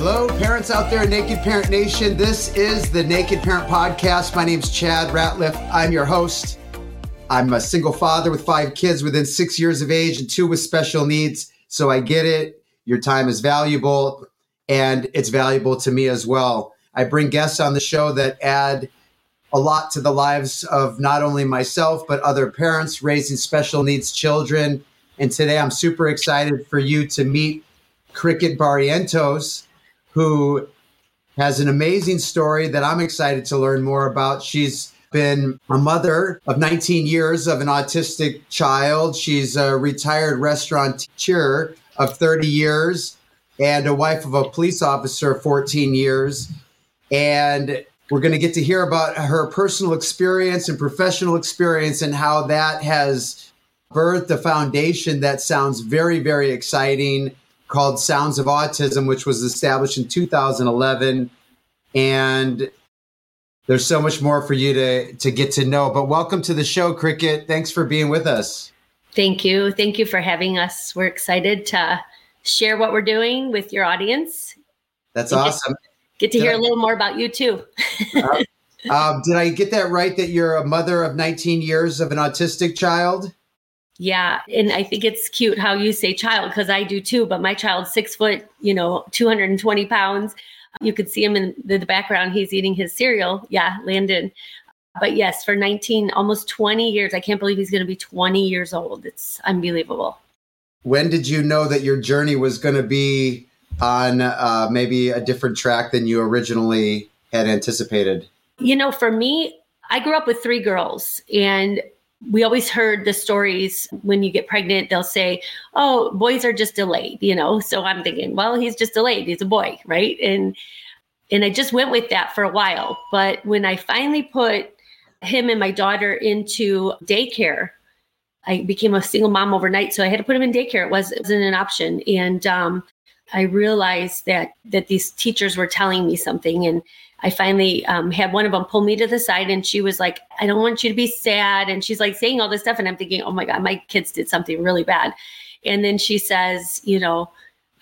Hello, parents out there, Naked Parent Nation. This is the Naked Parent Podcast. My name's Chad Ratliff. I'm your host. I'm a single father with five kids within six years of age and two with special needs. So I get it. Your time is valuable and it's valuable to me as well. I bring guests on the show that add a lot to the lives of not only myself, but other parents raising special needs children. And today I'm super excited for you to meet Cricket Barrientos who has an amazing story that I'm excited to learn more about. She's been a mother of 19 years of an autistic child. She's a retired restaurateur of 30 years and a wife of a police officer of 14 years. And we're going to get to hear about her personal experience and professional experience and how that has birthed a foundation that sounds very, very exciting called Sounds of Autism, which was established in 2011. And there's so much more for you to, to get to know. But welcome to the show, Cricket. Thanks for being with us. Thank you. Thank you for having us. We're excited to share what we're doing with your audience. That's awesome. Get, get to did hear I, a little more about you too. uh, um, did I get that right that you're a mother of 19 years of an autistic child? Yeah. And I think it's cute how you say child because I do too, but my child's six foot, you know, 220 pounds. You could see him in the background. He's eating his cereal. Yeah, Landon. But yes, for 19, almost 20 years, I can't believe he's going to be 20 years old. It's unbelievable. When did you know that your journey was going to be on uh, maybe a different track than you originally had anticipated? You know, for me, I grew up with three girls, and we always heard the stories when you get pregnant they'll say oh boys are just delayed you know? So i'm thinking well he's just delayed. He's a boy right? And and i just went with that for a while. But when i finally put him and my daughter into daycare i became a single mom overnight so i had to put him in daycare. It, was, wasn't an option. And um, i realized that that these teachers were telling me something and I finally um, had one of them pull me to the side and she was like, I don't want you to be sad. And she's like saying all this stuff. And I'm thinking, oh my God, my kids did something really bad. And then she says, you know,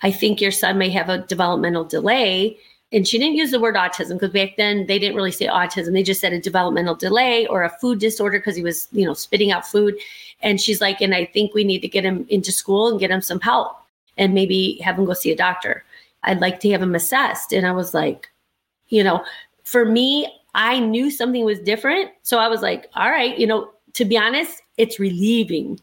I think your son may have a developmental delay. And she didn't use the word autism because back then they didn't really say autism. They just said a developmental delay or a food disorder because he was, you know, spitting out food. And she's like, and I think we need to get him into school and get him some help and maybe have him go see a doctor. I'd like to have him assessed. And I was like, you know, for me, I knew something was different. So I was like, all right, you know, to be honest, it's relieving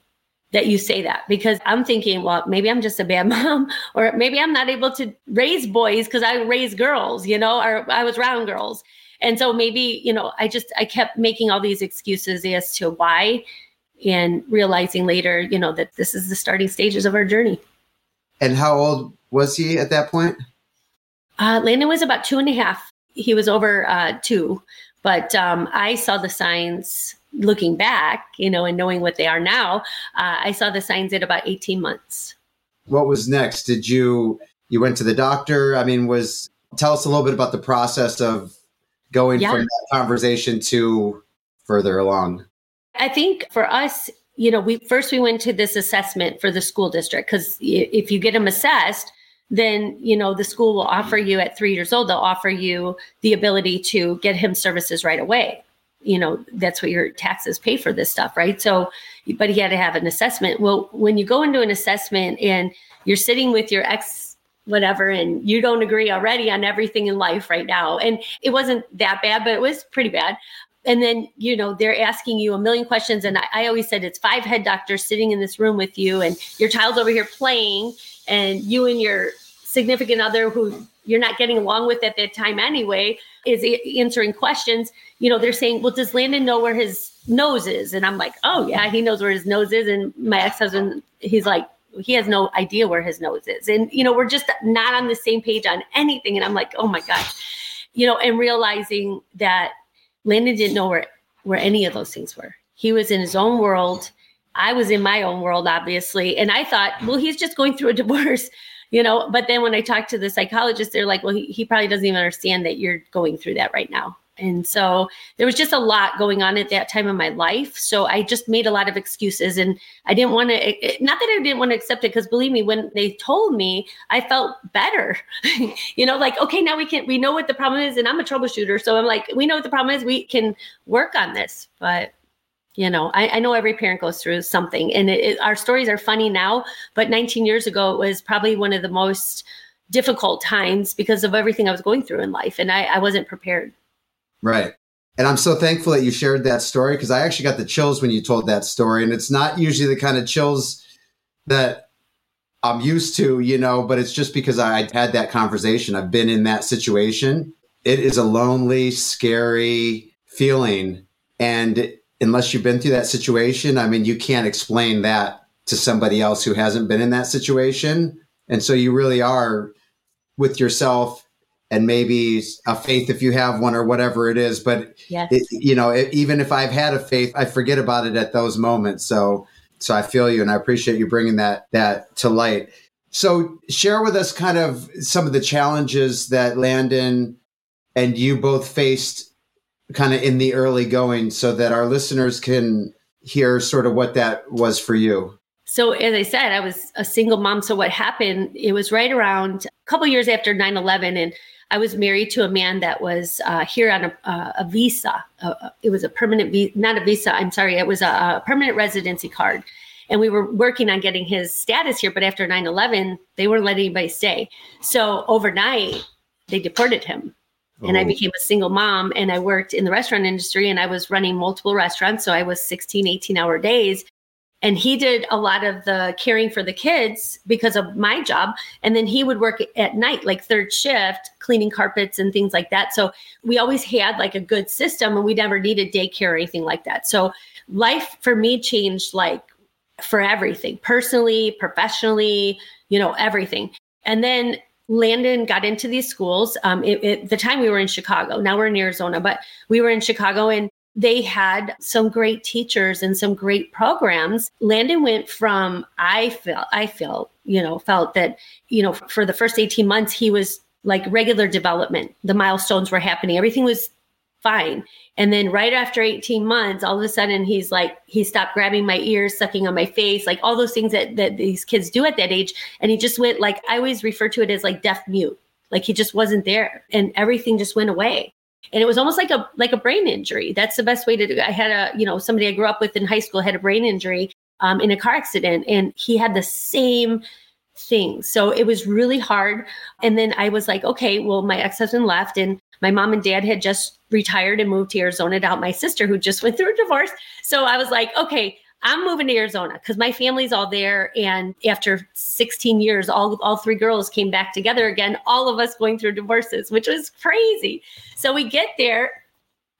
that you say that because I'm thinking, well, maybe I'm just a bad mom, or maybe I'm not able to raise boys because I raised girls, you know, or I was around girls. And so maybe, you know, I just, I kept making all these excuses as to why and realizing later, you know, that this is the starting stages of our journey. And how old was he at that point? Uh, Landon was about two and a half he was over uh, two, but um, I saw the signs looking back, you know, and knowing what they are now. Uh, I saw the signs at about 18 months. What was next? Did you you went to the doctor? I mean, was tell us a little bit about the process of going yeah. from that conversation to further along. I think for us, you know, we first we went to this assessment for the school district because if you get them assessed, then you know the school will offer you at three years old they'll offer you the ability to get him services right away. You know that's what your taxes pay for this stuff right? So but he had to have an assessment. Well when you go into an assessment and you're sitting with your ex whatever and you don't agree already on everything in life right now and it wasn't that bad but it was pretty bad and then you know they're asking you a million questions. And I, I, always said it's five head doctors sitting in this room with you and your child's over here playing and you and your significant other who you're not getting along with at that time anyway is answering questions. You know they're saying well does landon know where his nose is? And i'm like oh yeah he knows where his nose is. And my ex-husband he's like he has no idea where his nose is. And you know we're just not on the same page on anything. And i'm like oh my gosh you know and realizing that landon didn't know where where any of those things were he was in his own world I was in my own world, obviously. And I thought, well, he's just going through a divorce, you know. But then when I talked to the psychologist, they're like, well, he, he probably doesn't even understand that you're going through that right now. And so there was just a lot going on at that time in my life. So I just made a lot of excuses and I didn't want to, not that I didn't want to accept it, because believe me, when they told me, I felt better. you know, like, okay, now we can, we know what the problem is. And I'm a troubleshooter. So I'm like, we know what the problem is. We can work on this. But you know I, I, know every parent goes through something and it, it, our stories are funny now but 19 years ago it was probably one of the most difficult times because of everything i was going through in life and i, I wasn't prepared right and i'm so thankful that you shared that story because i actually got the chills when you told that story and it's not usually the kind of chills that i'm used to you know but it's just because i had that conversation i've been in that situation it is a lonely scary feeling and unless you've been through that situation, I mean, you can't explain that to somebody else who hasn't been in that situation. And so you really are with yourself and maybe a faith if you have one or whatever it is. But, yes. it, you know, it, even if I've had a faith, I forget about it at those moments. So, so I feel you and I appreciate you bringing that, that to light. So share with us kind of some of the challenges that Landon and you both faced kind of in the early going so that our listeners can hear sort of what that was for you? So, as I said, I was a single mom. So, what happened, it was right around a couple years after 9 11. And I was married to a man that was uh, here on a, uh, a visa. Uh, it was a permanent visa, not a visa, I'm sorry, it was a, a permanent residency card. And we were working on getting his status here. But after 9 11, they weren't letting anybody stay. So, overnight, they deported him and I oh. became a single mom and I worked in the restaurant industry and I was running multiple restaurants. So I was 16, 18 hour days. And he did a lot of the caring for the kids because of my job. And then he would work at night, like third shift, cleaning carpets and things like that. So we always had like a good system and we never needed daycare or anything like that. So life for me changed like for everything personally, professionally, you know, everything. And then Landon got into these schools. Um, it, it, the time we were in Chicago, now we're in Arizona, but we were in Chicago and they had some great teachers and some great programs. Landon went from I felt I felt you know felt that you know for the first 18 months he was like regular development. The milestones were happening. Everything was fine. And then right after 18 months, all of a sudden he's like, he stopped grabbing my ears, sucking on my face, like all those things that, that these kids do at that age. And he just went like, I always refer to it as like deaf mute. Like he just wasn't there and everything just went away. And it was almost like a like a brain injury. That's the best way to do it. I had a, you know, somebody I grew up with in high school had a brain injury um, in a car accident and he had the same thing. So it was really hard. And then I was like, okay, well, my ex-husband left and my mom and dad had just retired and moved to Arizona to help my sister who just went through a divorce. So I was like, okay, I'm moving to Arizona because my family's all there. And after 16 years, all, all three girls came back together again, all of us going through divorces, which was crazy. So we get there,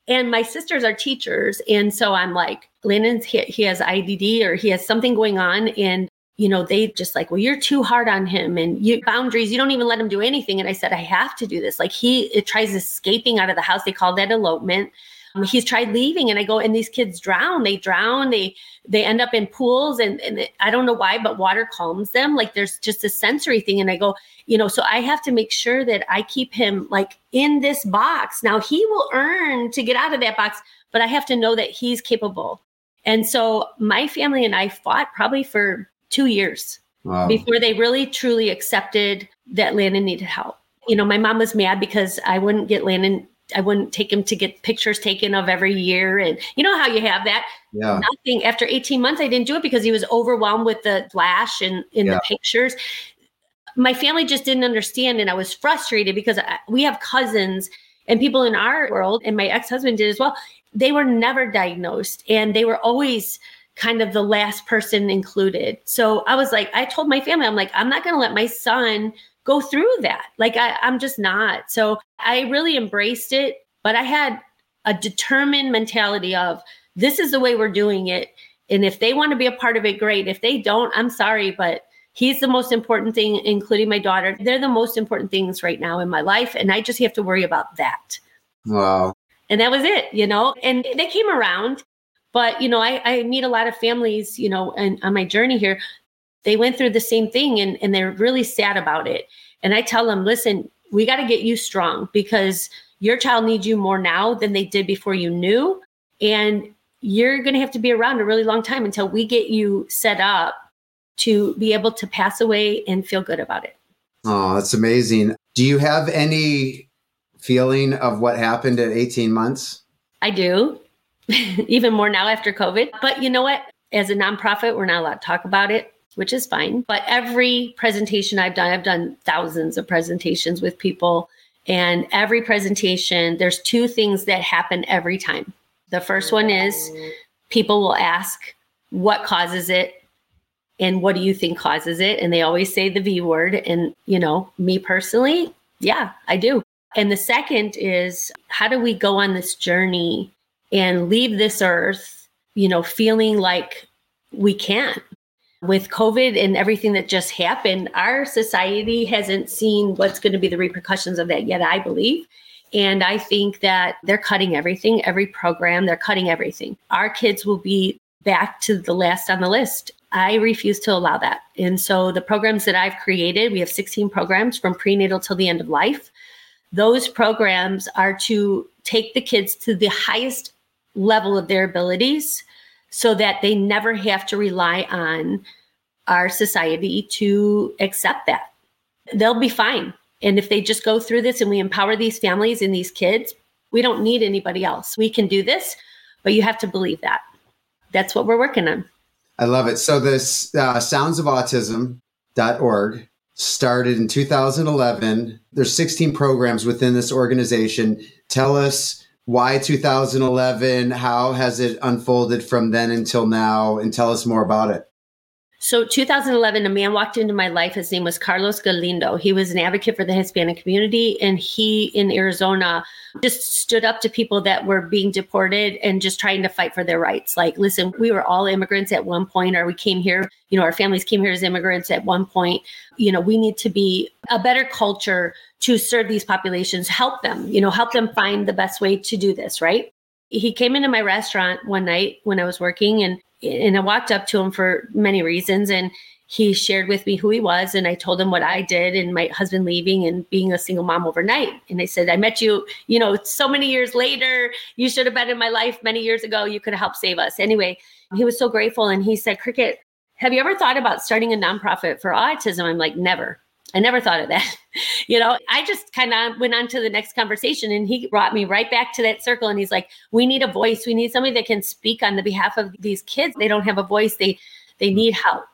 and my sisters are teachers. And so I'm like, Landon's, he, he has IDD or he has something going on. And you know, they just like, well, you're too hard on him and you boundaries, you don't even let him do anything. And I said, I have to do this. Like he it tries escaping out of the house. They call that elopement. Um, he's tried leaving and I go, and these kids drown, they drown, they, they end up in pools and, and I don't know why, but water calms them. Like there's just a sensory thing. And I go, you know, so I have to make sure that I keep him like in this box. Now he will earn to get out of that box, but I have to know that he's capable. And so my family and I fought probably for two years wow. before they really truly accepted that Landon needed help. You know, my mom was mad because I wouldn't get Landon, I wouldn't take him to get pictures taken of every year. And you know how you have that? Yeah. Nothing. After 18 months, I didn't do it because he was overwhelmed with the flash and in yeah. the pictures. My family just didn't understand. And I was frustrated because we have cousins and people in our world, and my ex husband did as well. They were never diagnosed and they were always kind of the last person included. So I was like, I told my family, I'm like, I'm not going to let my son go through that. Like I, I'm just not. So I really embraced it, but I had a determined mentality of this is the way we're doing it. And if they want to be a part of it, great. If they don't, I'm sorry, but he's the most important thing, including my daughter. They're the most important things right now in my life. And I just have to worry about that. Wow. And that was it, you know, and they came around. But, you know, I, I meet a lot of families, you know, and on my journey here, they went through the same thing and, and they're really sad about it. And I tell them, listen, we got to get you strong because your child needs you more now than they did before you knew. And you're going to have to be around a really long time until we get you set up to be able to pass away and feel good about it. Oh, that's amazing. Do you have any feeling of what happened at 18 months? I do, even more now after COVID. But you know what? As a nonprofit, we're not allowed to talk about it, which is fine. But every presentation I've done, I've done thousands of presentations with people. And every presentation, there's two things that happen every time. The first one is people will ask, What causes it? And what do you think causes it? And they always say the V word. And, you know, me personally, yeah, I do. And the second is, How do we go on this journey and leave this earth, you know, feeling like we can't. With COVID and everything that just happened, our society hasn't seen what's going to be the repercussions of that yet, I believe. And I think that they're cutting everything, every program, they're cutting everything. Our kids will be back to the last on the list. I refuse to allow that. And so the programs that I've created, we have 16 programs from prenatal till the end of life. Those programs are to take the kids to the highest level of their abilities so that they never have to rely on our society to accept that. They'll be fine. And if they just go through this and we empower these families and these kids, we don't need anybody else. We can do this, but you have to believe that. That's what we're working on. I love it. So this uh, soundsofautism.org started in 2011. There's 16 programs within this organization. Tell us why 2011, how has it unfolded from then until now and tell us more about it. So 2011, a man walked into my life. His name was Carlos Galindo. He was an advocate for the Hispanic community, and he in Arizona just stood up to people that were being deported and just trying to fight for their rights. Like, listen, we were all immigrants at one point, or we came here, you know, our families came here as immigrants at one point. You know, we need to be a better culture to serve these populations, help them, you know, help them find the best way to do this, right? He came into my restaurant one night when I was working and and I walked up to him for many reasons and he shared with me who he was and I told him what I did and my husband leaving and being a single mom overnight. And I said, I met you, you know, so many years later. You should have been in my life many years ago. You could have helped save us. Anyway, he was so grateful and he said, Cricket, have you ever thought about starting a nonprofit for autism? I'm like, never. I never thought of that. you know, I just kind of went on to the next conversation and he brought me right back to that circle. And he's like, we need a voice. We need somebody that can speak on the behalf of these kids. They don't have a voice. They, they mm-hmm. need help.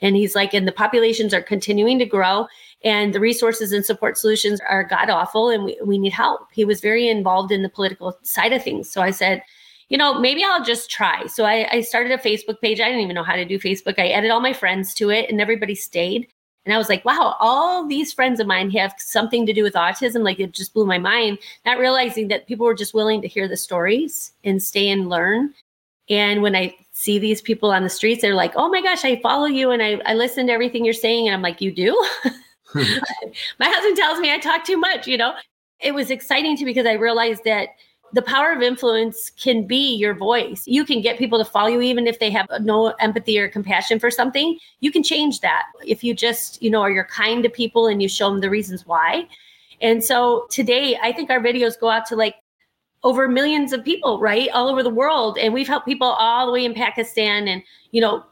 And he's like, and the populations are continuing to grow and the resources and support solutions are god awful and we, we need help. He was very involved in the political side of things. So I said, you know, maybe I'll just try. So I, I started a Facebook page. I didn't even know how to do Facebook. I added all my friends to it and everybody stayed. And I was like, wow, all these friends of mine have something to do with autism. Like it just blew my mind, not realizing that people were just willing to hear the stories and stay and learn. And when I see these people on the streets, they're like, oh my gosh, I follow you and I, I listen to everything you're saying. And I'm like, you do? Hmm. my husband tells me I talk too much, you know? It was exciting to me because I realized that the power of influence can be your voice. You can get people to follow you even if they have no empathy or compassion for something. You can change that if you just, you know, are you're kind to people and you show them the reasons why. And so today, I think our videos go out to like over millions of people, right? All over the world. And we've helped people all the way in Pakistan and, you know,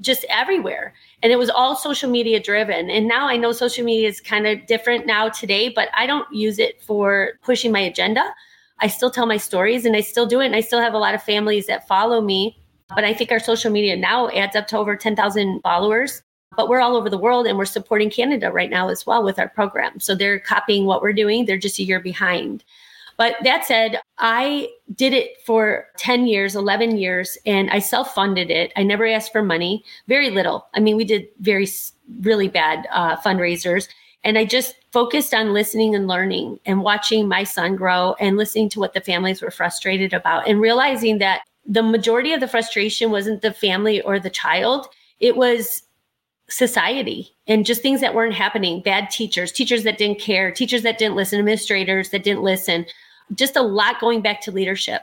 just everywhere. And it was all social media driven. And now I know social media is kind of different now today, but I don't use it for pushing my agenda. I still tell my stories and I still do it. And I still have a lot of families that follow me. But I think our social media now adds up to over 10,000 followers. But we're all over the world and we're supporting Canada right now as well with our program. So they're copying what we're doing, they're just a year behind. But that said, I did it for 10 years, 11 years, and I self funded it. I never asked for money, very little. I mean, we did very, really bad uh, fundraisers And I just focused on listening and learning and watching my son grow and listening to what the families were frustrated about and realizing that the majority of the frustration wasn't the family or the child, it was society and just things that weren't happening. Bad teachers, teachers that didn't care, teachers that didn't listen, administrators that didn't listen, just a lot going back to leadership.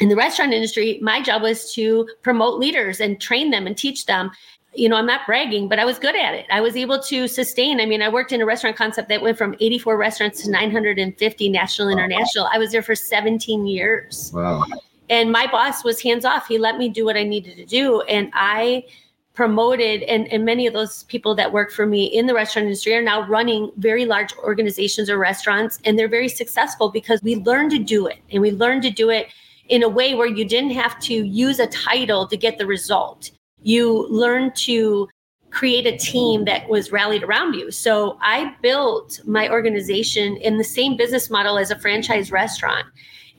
In the restaurant industry, my job was to promote leaders and train them and teach them you know, I'm not bragging, but I was good at it. I was able to sustain. I mean, I worked in a restaurant concept that went from 84 restaurants to 950 national, international. I was there for 17 years. Wow. And my boss was hands off. He let me do what I needed to do. And I promoted, and, and many of those people that work for me in the restaurant industry are now running very large organizations or restaurants. And they're very successful because we learned to do it. And we learned to do it in a way where you didn't have to use a title to get the result you learn to create a team that was rallied around you. So I built my organization in the same business model as a franchise restaurant.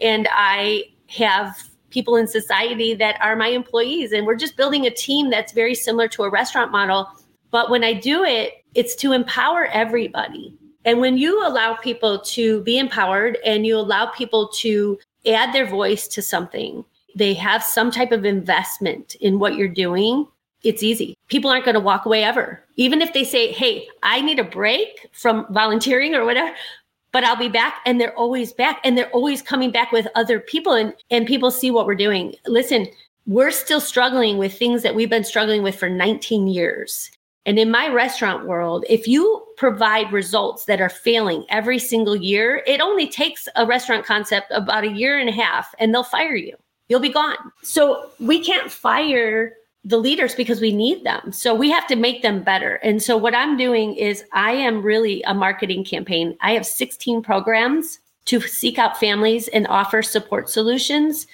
And I have people in society that are my employees. And we're just building a team that's very similar to a restaurant model. But when I do it, it's to empower everybody. And when you allow people to be empowered and you allow people to add their voice to something, they have some type of investment in what you're doing, it's easy. People aren't going to walk away ever. Even if they say, hey, I need a break from volunteering or whatever, but I'll be back. And they're always back and they're always coming back with other people and, and people see what we're doing. Listen, we're still struggling with things that we've been struggling with for 19 years. And in my restaurant world, if you provide results that are failing every single year, it only takes a restaurant concept about a year and a half and they'll fire you you'll be gone. So we can't fire the leaders because we need them. So we have to make them better. And so what I'm doing is I am really a marketing campaign. I have 16 programs to seek out families and offer support solutions.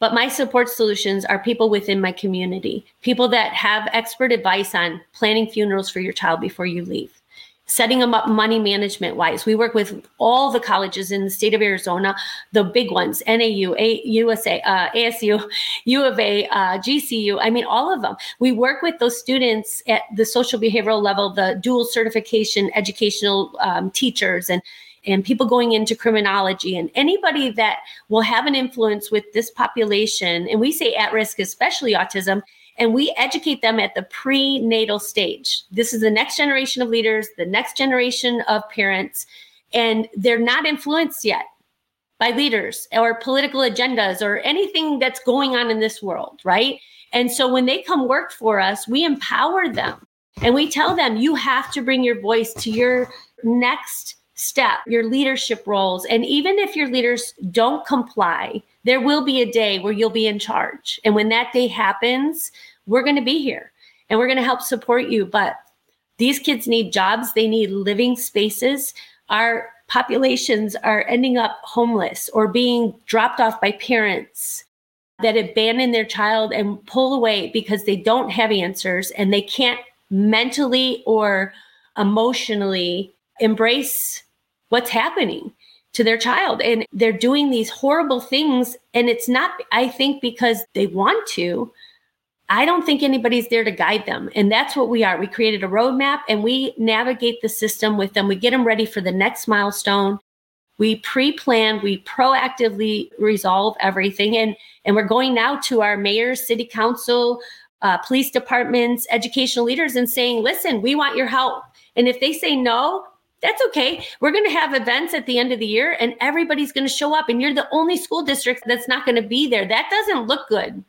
But my support solutions are people within my community, people that have expert advice on planning funerals for your child before you leave setting them up money management wise. We work with all the colleges in the state of Arizona, the big ones, NAU, A- USA, uh, ASU, U of A, uh, GCU. I mean, all of them. We work with those students at the social behavioral level, the dual certification educational um, teachers and and people going into criminology and anybody that will have an influence with this population and we say at risk especially autism and we educate them at the prenatal stage. This is the next generation of leaders, the next generation of parents, and they're not influenced yet by leaders or political agendas or anything that's going on in this world, right? And so when they come work for us, we empower them and we tell them you have to bring your voice to your next step, your leadership roles. And even if your leaders don't comply, there will be a day where you'll be in charge. And when that day happens, we're going to be here and we're going to help support you. But these kids need jobs, they need living spaces. Our populations are ending up homeless or being dropped off by parents that abandon their child and pull away because they don't have answers and they can't mentally or emotionally embrace what's happening to their child. And they're doing these horrible things. And it's not, I think, because they want to. I don't think anybody's there to guide them. And that's what we are. We created a roadmap and we navigate the system with them. We get them ready for the next milestone. We pre-plan, we proactively resolve everything. And, and we're going now to our mayors, city council, uh, police departments, educational leaders, and saying, listen, we want your help. And if they say no, that's okay. We're going to have events at the end of the year and everybody's going to show up and you're the only school district that's not going to be there. That doesn't look good.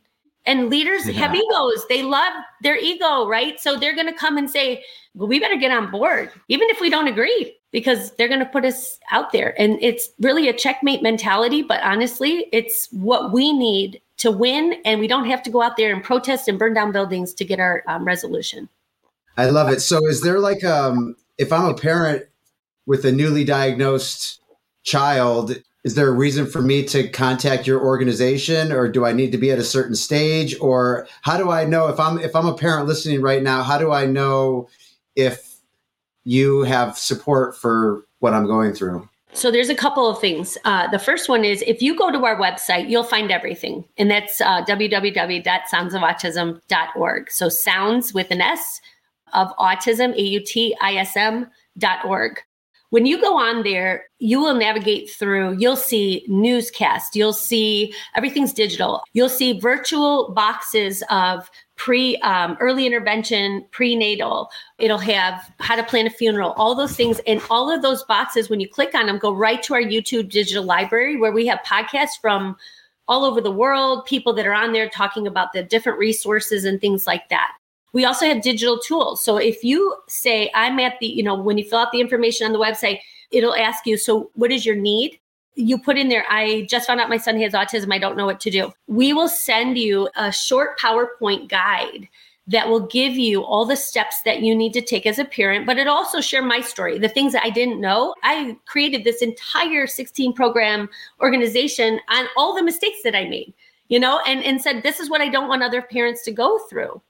And leaders yeah. have egos. They love their ego, right? So they're going to come and say, well, we better get on board, even if we don't agree, because they're going to put us out there. And it's really a checkmate mentality. But honestly, it's what we need to win. And we don't have to go out there and protest and burn down buildings to get our um, resolution. I love it. So is there like, um, if I'm a parent with a newly diagnosed child, is there a reason for me to contact your organization or do I need to be at a certain stage or how do I know if I'm if I'm a parent listening right now, how do I know if you have support for what I'm going through? So there's a couple of things. Uh, the first one is if you go to our website, you'll find everything, and that's uh, www.soundsofautism.org. So sounds with an S of autism, A U T I S M dot org. When you go on there, you will navigate through, you'll see newscasts, you'll see everything's digital. You'll see virtual boxes of pre um, early intervention, prenatal. It'll have how to plan a funeral, all those things. And all of those boxes, when you click on them, go right to our YouTube digital library where we have podcasts from all over the world, people that are on there talking about the different resources and things like that. We also have digital tools. So if you say, I'm at the, you know, when you fill out the information on the website, it'll ask you, so what is your need? You put in there, I just found out my son has autism. I don't know what to do. We will send you a short PowerPoint guide that will give you all the steps that you need to take as a parent, but it also share my story, the things that I didn't know. I created this entire 16 program organization on all the mistakes that I made, you know, and, and said, this is what I don't want other parents to go through.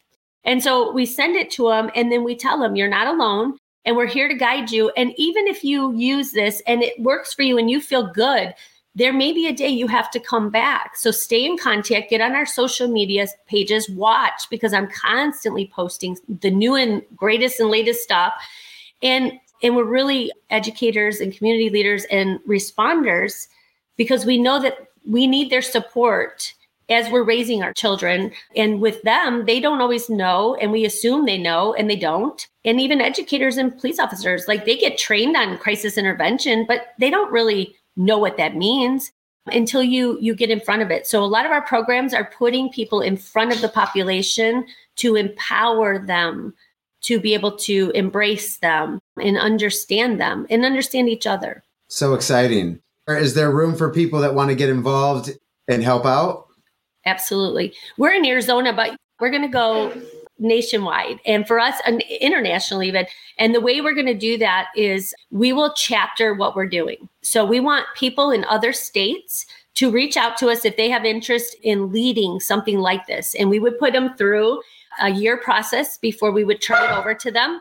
And so we send it to them and then we tell them, you're not alone and we're here to guide you. And even if you use this and it works for you and you feel good, there may be a day you have to come back. So stay in contact, get on our social media pages, watch because I'm constantly posting the new and greatest and latest stuff. And and we're really educators and community leaders and responders because we know that we need their support as we're raising our children. And with them, they don't always know, and we assume they know, and they don't. And even educators and police officers, like they get trained on crisis intervention, but they don't really know what that means until you you get in front of it. So a lot of our programs are putting people in front of the population to empower them to be able to embrace them and understand them and understand each other. So exciting. Is there room for people that want to get involved and help out? Absolutely. We're in Arizona, but we're going to go nationwide. And for us an internationally even. And the way we're going to do that is we will chapter what we're doing. So we want people in other states to reach out to us if they have interest in leading something like this. And we would put them through a year process before we would turn it over to them.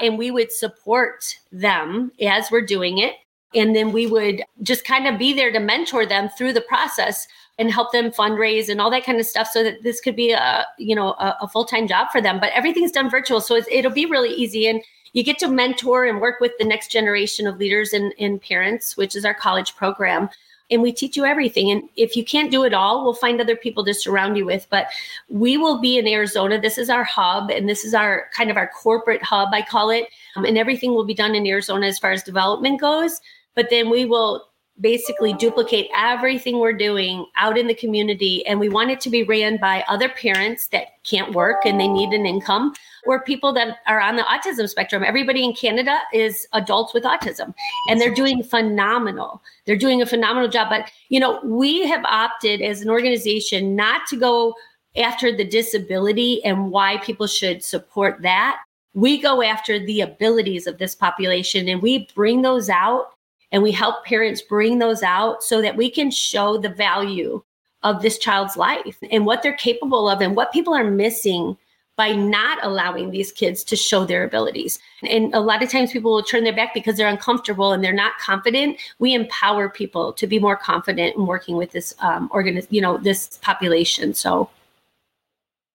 And we would support them as we're doing it. And then we would just kind of be there to mentor them through the process and help them fundraise and all that kind of stuff so that this could be a you know a, a full-time job for them. But everything's done virtual so it'll be really easy. And you get to mentor and work with the next generation of leaders and, and parents which is our college program. And we teach you everything. And if you can't do it all we'll find other people to surround you with. But we will be in arizona. This is our hub and this is our kind of our corporate hub i call it. Um, and everything will be done in arizona as far as development goes. But then we will basically duplicate everything we're doing out in the community. And we want it to be ran by other parents that can't work and they need an income or people that are on the autism spectrum. Everybody in Canada is adults with autism and they're doing phenomenal. They're doing a phenomenal job. But, you know, we have opted as an organization not to go after the disability and why people should support that. We go after the abilities of this population and we bring those out and we help parents bring those out so that we can show the value of this child's life and what they're capable of and what people are missing by not allowing these kids to show their abilities. And a lot of times people will turn their back because they're uncomfortable and they're not confident. We empower people to be more confident in working with this um, organ, you know, this population. So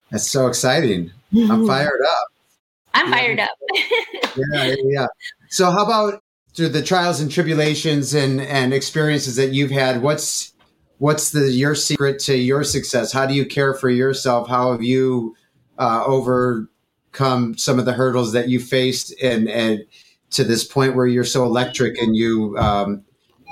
that's so exciting. I'm fired up. I'm yeah. fired up. yeah, yeah. So how about through the trials and tribulations and and experiences that you've had what's what's the your secret to your success? How do you care for yourself? How have you uh, overcome some of the hurdles that you faced and and to this point where you're so electric and you um,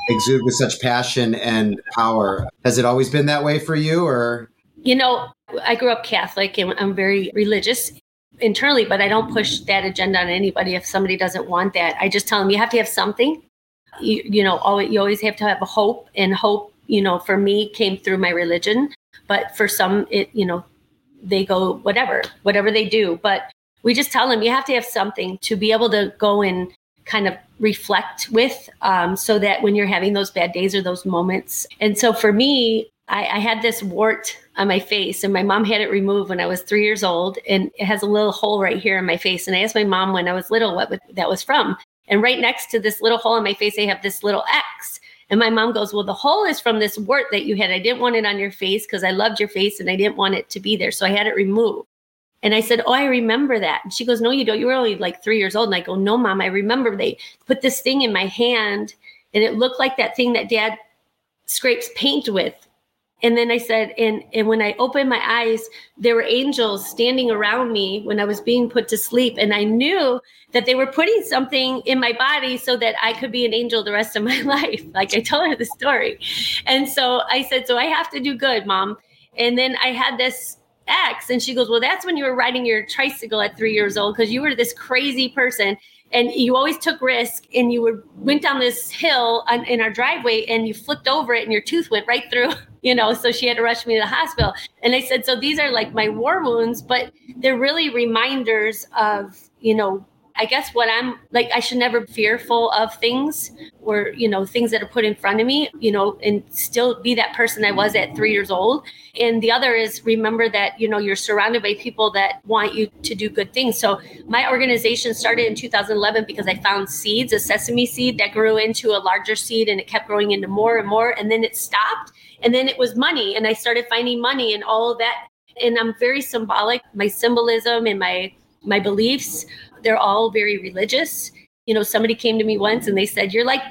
exude with such passion and power? Has it always been that way for you or? You know i grew up catholic and i'm very religious internally, but I don't push that agenda on anybody if somebody doesn't want that. I just tell them you have to have something. You, you know, always, you always have to have a hope, and hope, you know, for me came through my religion, but for some, it, you know, they go whatever, whatever they do. But we just tell them you have to have something to be able to go and kind of reflect with, um, so that when you're having those bad days or those moments. And so for me, I, I, had this wart on my face, and my mom had it removed when I was three years old, and it has a little hole right here in my face. And I asked my mom when I was little what that was from, and right next to this little hole in my face, I have this little X. And my mom goes, "Well, the hole is from this wart that you had. I didn't want it on your face because I loved your face, and I didn't want it to be there, so I had it removed." And I said, Oh, I remember that. And she goes, No, you don't. You were only like three years old. And I go, No, mom, I remember they put this thing in my hand and it looked like that thing that dad scrapes paint with. And then I said, and, and when I opened my eyes, there were angels standing around me when I was being put to sleep. And I knew that they were putting something in my body so that I could be an angel the rest of my life. Like I told her the story. And so I said, So I have to do good, mom. And then I had this ex, and she goes, Well, that's when you were riding your tricycle at three years old because you were this crazy person and you always took risk and you were, went down this hill on, in our driveway and you flipped over it and your tooth went right through you know so she had to rush me to the hospital and i said so these are like my war wounds but they're really reminders of you know I guess what I'm like, I should never be fearful of things or, you know, things that are put in front of me, you know, and still be that person I was at three years old. And the other is remember that, you know, you're surrounded by people that want you to do good things. So my organization started in 2011 because I found seeds, a sesame seed that grew into a larger seed and it kept growing into more and more. And then it stopped. And then it was money. And I started finding money and all of that. And I'm very symbolic. My symbolism and my my beliefs they're all very religious. You know, somebody came to me once and they said, You're like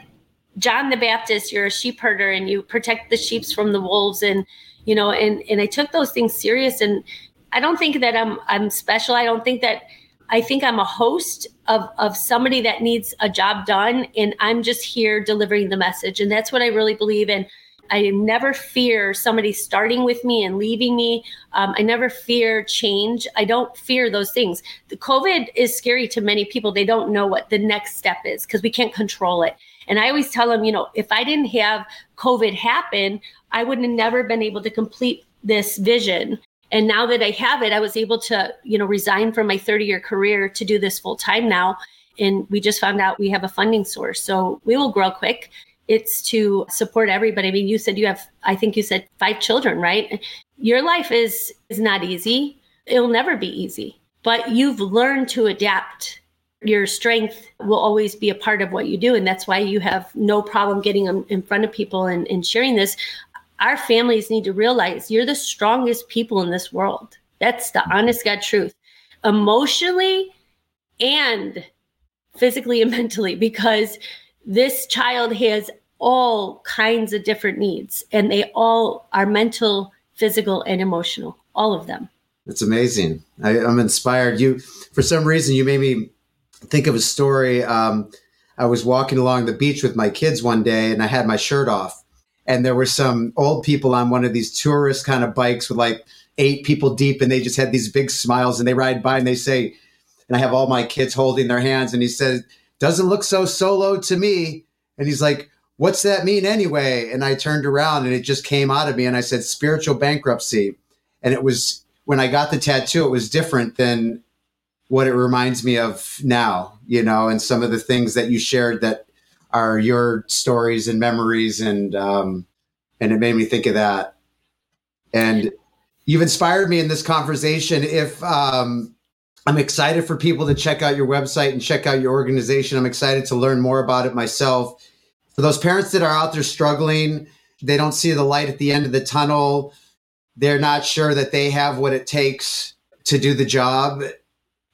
John the Baptist, you're a sheep herder and you protect the sheep from the wolves. And, you know, and and I took those things serious. And I don't think that I'm I'm special. I don't think that I think I'm a host of of somebody that needs a job done. And I'm just here delivering the message. And that's what I really believe in. I never fear somebody starting with me and leaving me. Um, I never fear change. I don't fear those things. The COVID is scary to many people. They don't know what the next step is because we can't control it. And I always tell them, you know, if I didn't have COVID happen, I would have never been able to complete this vision. And now that I have it, I was able to, you know, resign from my 30 year career to do this full time now. And we just found out we have a funding source. So we will grow quick it's to support everybody. I mean, you said you have, I think you said five children, right? Your life is is not easy. It'll never be easy, but you've learned to adapt. Your strength will always be a part of what you do. And that's why you have no problem getting in front of people and, and sharing this. Our families need to realize you're the strongest people in this world. That's the honest God truth. Emotionally and physically and mentally, because this child has all kinds of different needs and they all are mental physical and emotional all of them. It's amazing. I, am inspired. You for some reason you made me think of a story. Um, i was walking along the beach with my kids one day and i had my shirt off and there were some old people on one of these tourist kind of bikes with like eight people deep and they just had these big smiles and they ride by and they say and i have all my kids holding their hands and he says doesn't look so solo to me. And he's like, what's that mean anyway? And I turned around and it just came out of me and I said, spiritual bankruptcy. And it was when I got the tattoo, it was different than what it reminds me of now, you know, and some of the things that you shared that are your stories and memories. And, um, and it made me think of that. And you've inspired me in this conversation. If, um, I'm excited for people to check out your website and check out your organization. I'm excited to learn more about it myself. For those parents that are out there struggling, they don't see the light at the end of the tunnel. They're not sure that they have what it takes to do the job.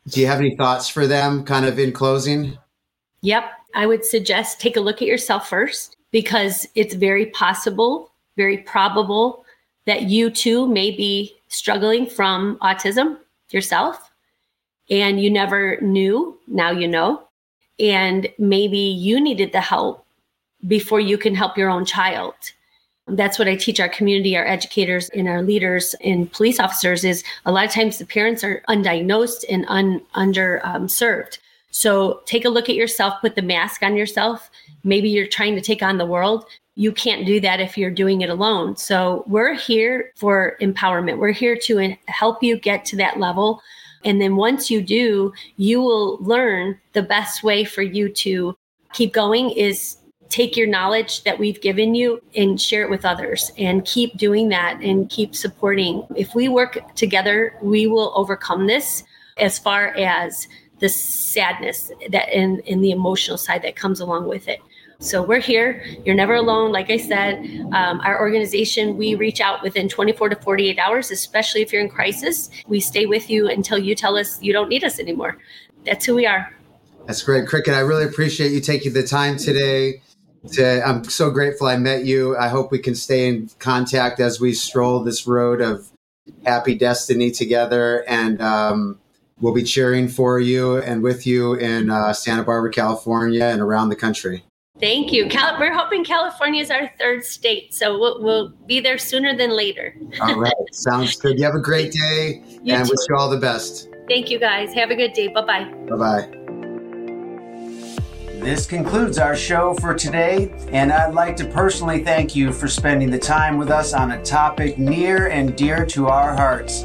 Do you have any thoughts for them, kind of in closing? Yep. I would suggest take a look at yourself first because it's very possible, very probable that you too may be struggling from autism yourself and you never knew. Now you know. And maybe you needed the help before you can help your own child. That's what I teach our community, our educators, and our leaders and police officers is a lot of times the parents are undiagnosed and un, under um, served. So take a look at yourself, put the mask on yourself. Maybe you're trying to take on the world. You can't do that if you're doing it alone. So we're here for empowerment. We're here to help you get to that level and then once you do, you will learn the best way for you to keep going is take your knowledge that we've given you and share it with others and keep doing that and keep supporting. If we work together, we will overcome this as far as the sadness that and, and the emotional side that comes along with it. So we're here. You're never alone. Like I said, um, our organization, we reach out within 24 to 48 hours, especially if you're in crisis. We stay with you until you tell us you don't need us anymore. That's who we are. That's great, Cricket. I really appreciate you taking the time today. To, I'm so grateful I met you. I hope we can stay in contact as we stroll this road of happy destiny together. And um, we'll be cheering for you and with you in uh, Santa Barbara, California, and around the country. Thank you. Cal- we're hoping California is our third state, so we'll, we'll be there sooner than later. all right. Sounds good. You have a great day you and too. wish you all the best. Thank you, guys. Have a good day. Bye bye. Bye bye. This concludes our show for today, and I'd like to personally thank you for spending the time with us on a topic near and dear to our hearts.